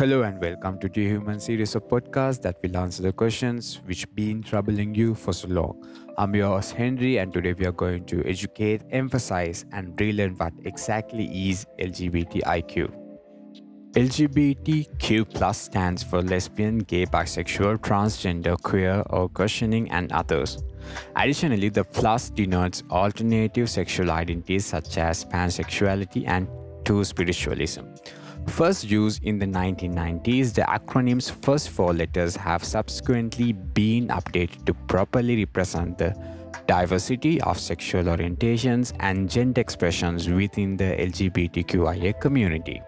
Hello and welcome to the Human series of podcasts that will answer the questions which been troubling you for so long. I'm your host Henry and today we are going to educate, emphasize and relearn what exactly is LGBTIQ. LGBTQ plus stands for lesbian, gay, bisexual, transgender, queer or questioning and others. Additionally, the plus denotes alternative sexual identities such as pansexuality and two spiritualism. First used in the 1990s, the acronym's first four letters have subsequently been updated to properly represent the diversity of sexual orientations and gender expressions within the LGBTQIA community.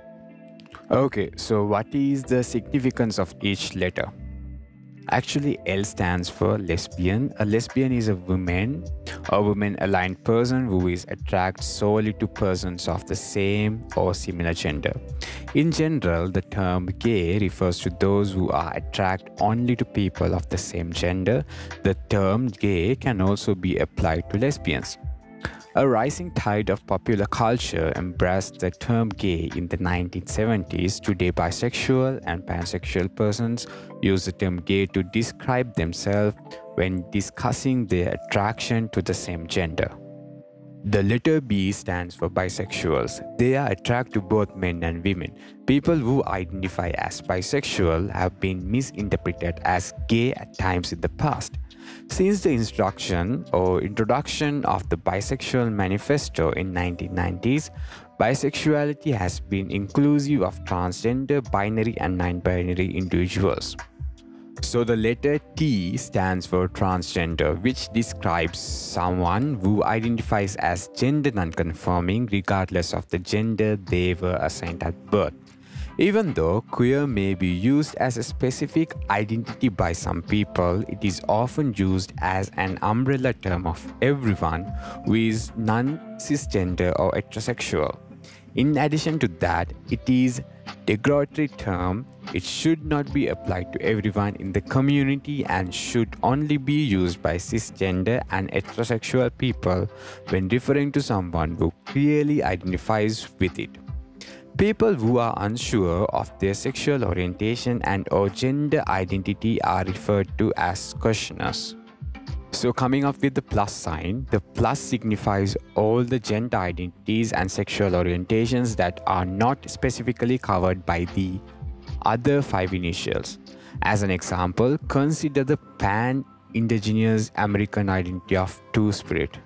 Okay, so what is the significance of each letter? Actually, L stands for lesbian. A lesbian is a woman or woman aligned person who is attracted solely to persons of the same or similar gender. In general, the term gay refers to those who are attracted only to people of the same gender. The term gay can also be applied to lesbians. A rising tide of popular culture embraced the term gay in the 1970s. Today, bisexual and pansexual persons use the term gay to describe themselves when discussing their attraction to the same gender. The letter B stands for bisexuals. They are attracted to both men and women. People who identify as bisexual have been misinterpreted as gay at times in the past. Since the instruction or introduction of the Bisexual Manifesto in 1990s, bisexuality has been inclusive of transgender, binary and non-binary individuals. So the letter T stands for transgender, which describes someone who identifies as gender non-conforming regardless of the gender they were assigned at birth. Even though queer may be used as a specific identity by some people, it is often used as an umbrella term of everyone who is non cisgender or heterosexual. In addition to that, it is derogatory term. It should not be applied to everyone in the community and should only be used by cisgender and heterosexual people when referring to someone who clearly identifies with it. People who are unsure of their sexual orientation and or gender identity are referred to as questioners. So coming up with the plus sign, the plus signifies all the gender identities and sexual orientations that are not specifically covered by the other five initials. As an example, consider the pan indigenous American identity of Two Spirit.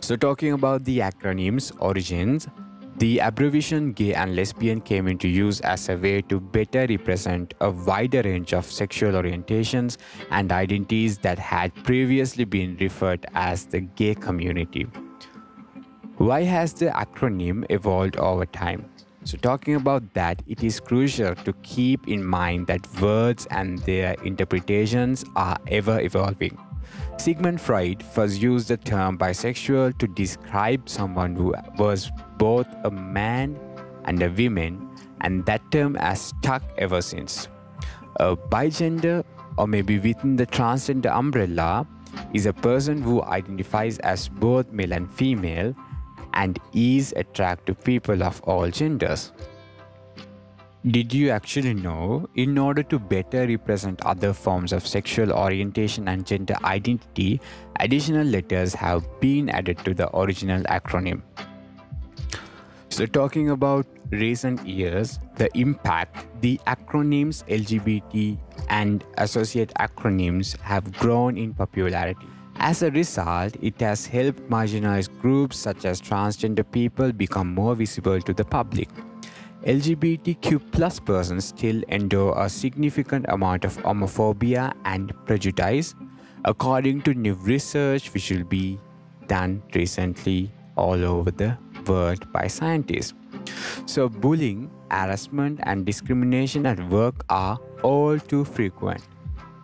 So talking about the acronym's origins, the abbreviation gay and lesbian came into use as a way to better represent a wider range of sexual orientations and identities that had previously been referred as the gay community. Why has the acronym evolved over time? So, talking about that, it is crucial to keep in mind that words and their interpretations are ever evolving. Sigmund Freud first used the term bisexual to describe someone who was both a man and a woman, and that term has stuck ever since. A bigender, or maybe within the transgender umbrella, is a person who identifies as both male and female and is attracted to people of all genders. Did you actually know? In order to better represent other forms of sexual orientation and gender identity, additional letters have been added to the original acronym. So, talking about recent years, the impact, the acronyms LGBT and associate acronyms have grown in popularity. As a result, it has helped marginalized groups such as transgender people become more visible to the public. LGBTQ persons still endure a significant amount of homophobia and prejudice, according to new research which will be done recently all over the world by scientists. So, bullying, harassment, and discrimination at work are all too frequent.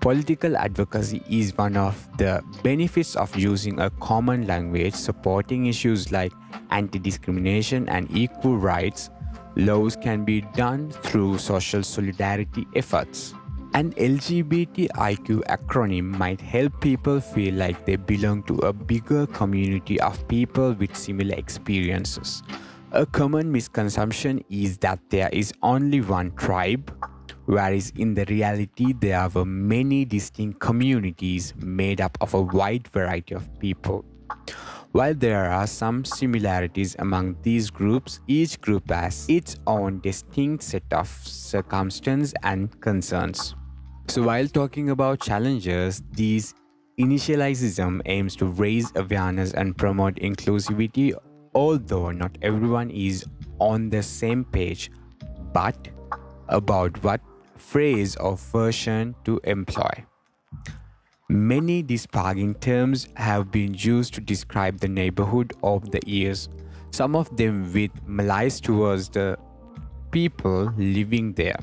Political advocacy is one of the benefits of using a common language supporting issues like anti discrimination and equal rights Laws can be done through social solidarity efforts. An LGBTIQ acronym might help people feel like they belong to a bigger community of people with similar experiences. A common misconception is that there is only one tribe, whereas in the reality there were many distinct communities made up of a wide variety of people. While there are some similarities among these groups, each group has its own distinct set of circumstances and concerns. So, while talking about challenges, these initialism aims to raise awareness and promote inclusivity, although not everyone is on the same page, but about what phrase or version to employ. Many disparaging terms have been used to describe the neighborhood of the years, some of them with malice towards the people living there.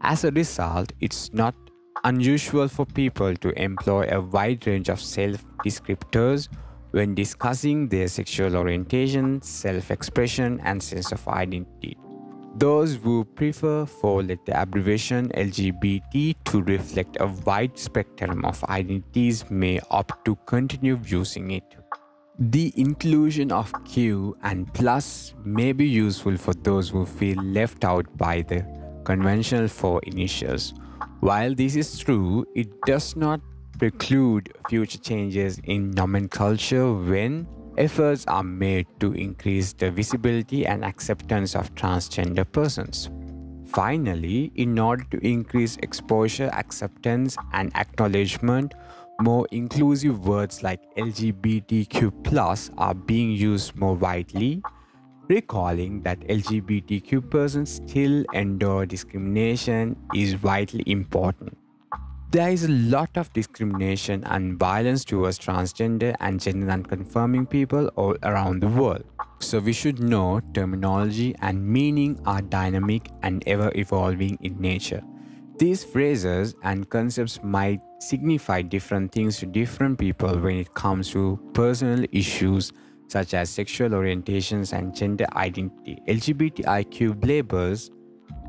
As a result, it's not unusual for people to employ a wide range of self descriptors when discussing their sexual orientation, self expression, and sense of identity. Those who prefer four-letter abbreviation LGBT to reflect a wide spectrum of identities may opt to continue using it. The inclusion of Q and plus may be useful for those who feel left out by the conventional four initials. While this is true, it does not preclude future changes in nomenclature when efforts are made to increase the visibility and acceptance of transgender persons. Finally, in order to increase exposure, acceptance, and acknowledgement, more inclusive words like LGBTQ are being used more widely, recalling that LGBTQ persons still endure discrimination is vitally important. There is a lot of discrimination and violence towards transgender and gender non-conforming people all around the world. So we should know terminology and meaning are dynamic and ever evolving in nature. These phrases and concepts might signify different things to different people when it comes to personal issues such as sexual orientations and gender identity. LGBTIQ labels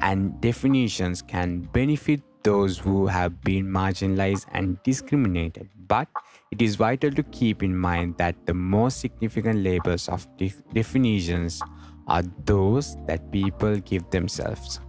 and definitions can benefit those who have been marginalized and discriminated. But it is vital to keep in mind that the most significant labels of de- definitions are those that people give themselves.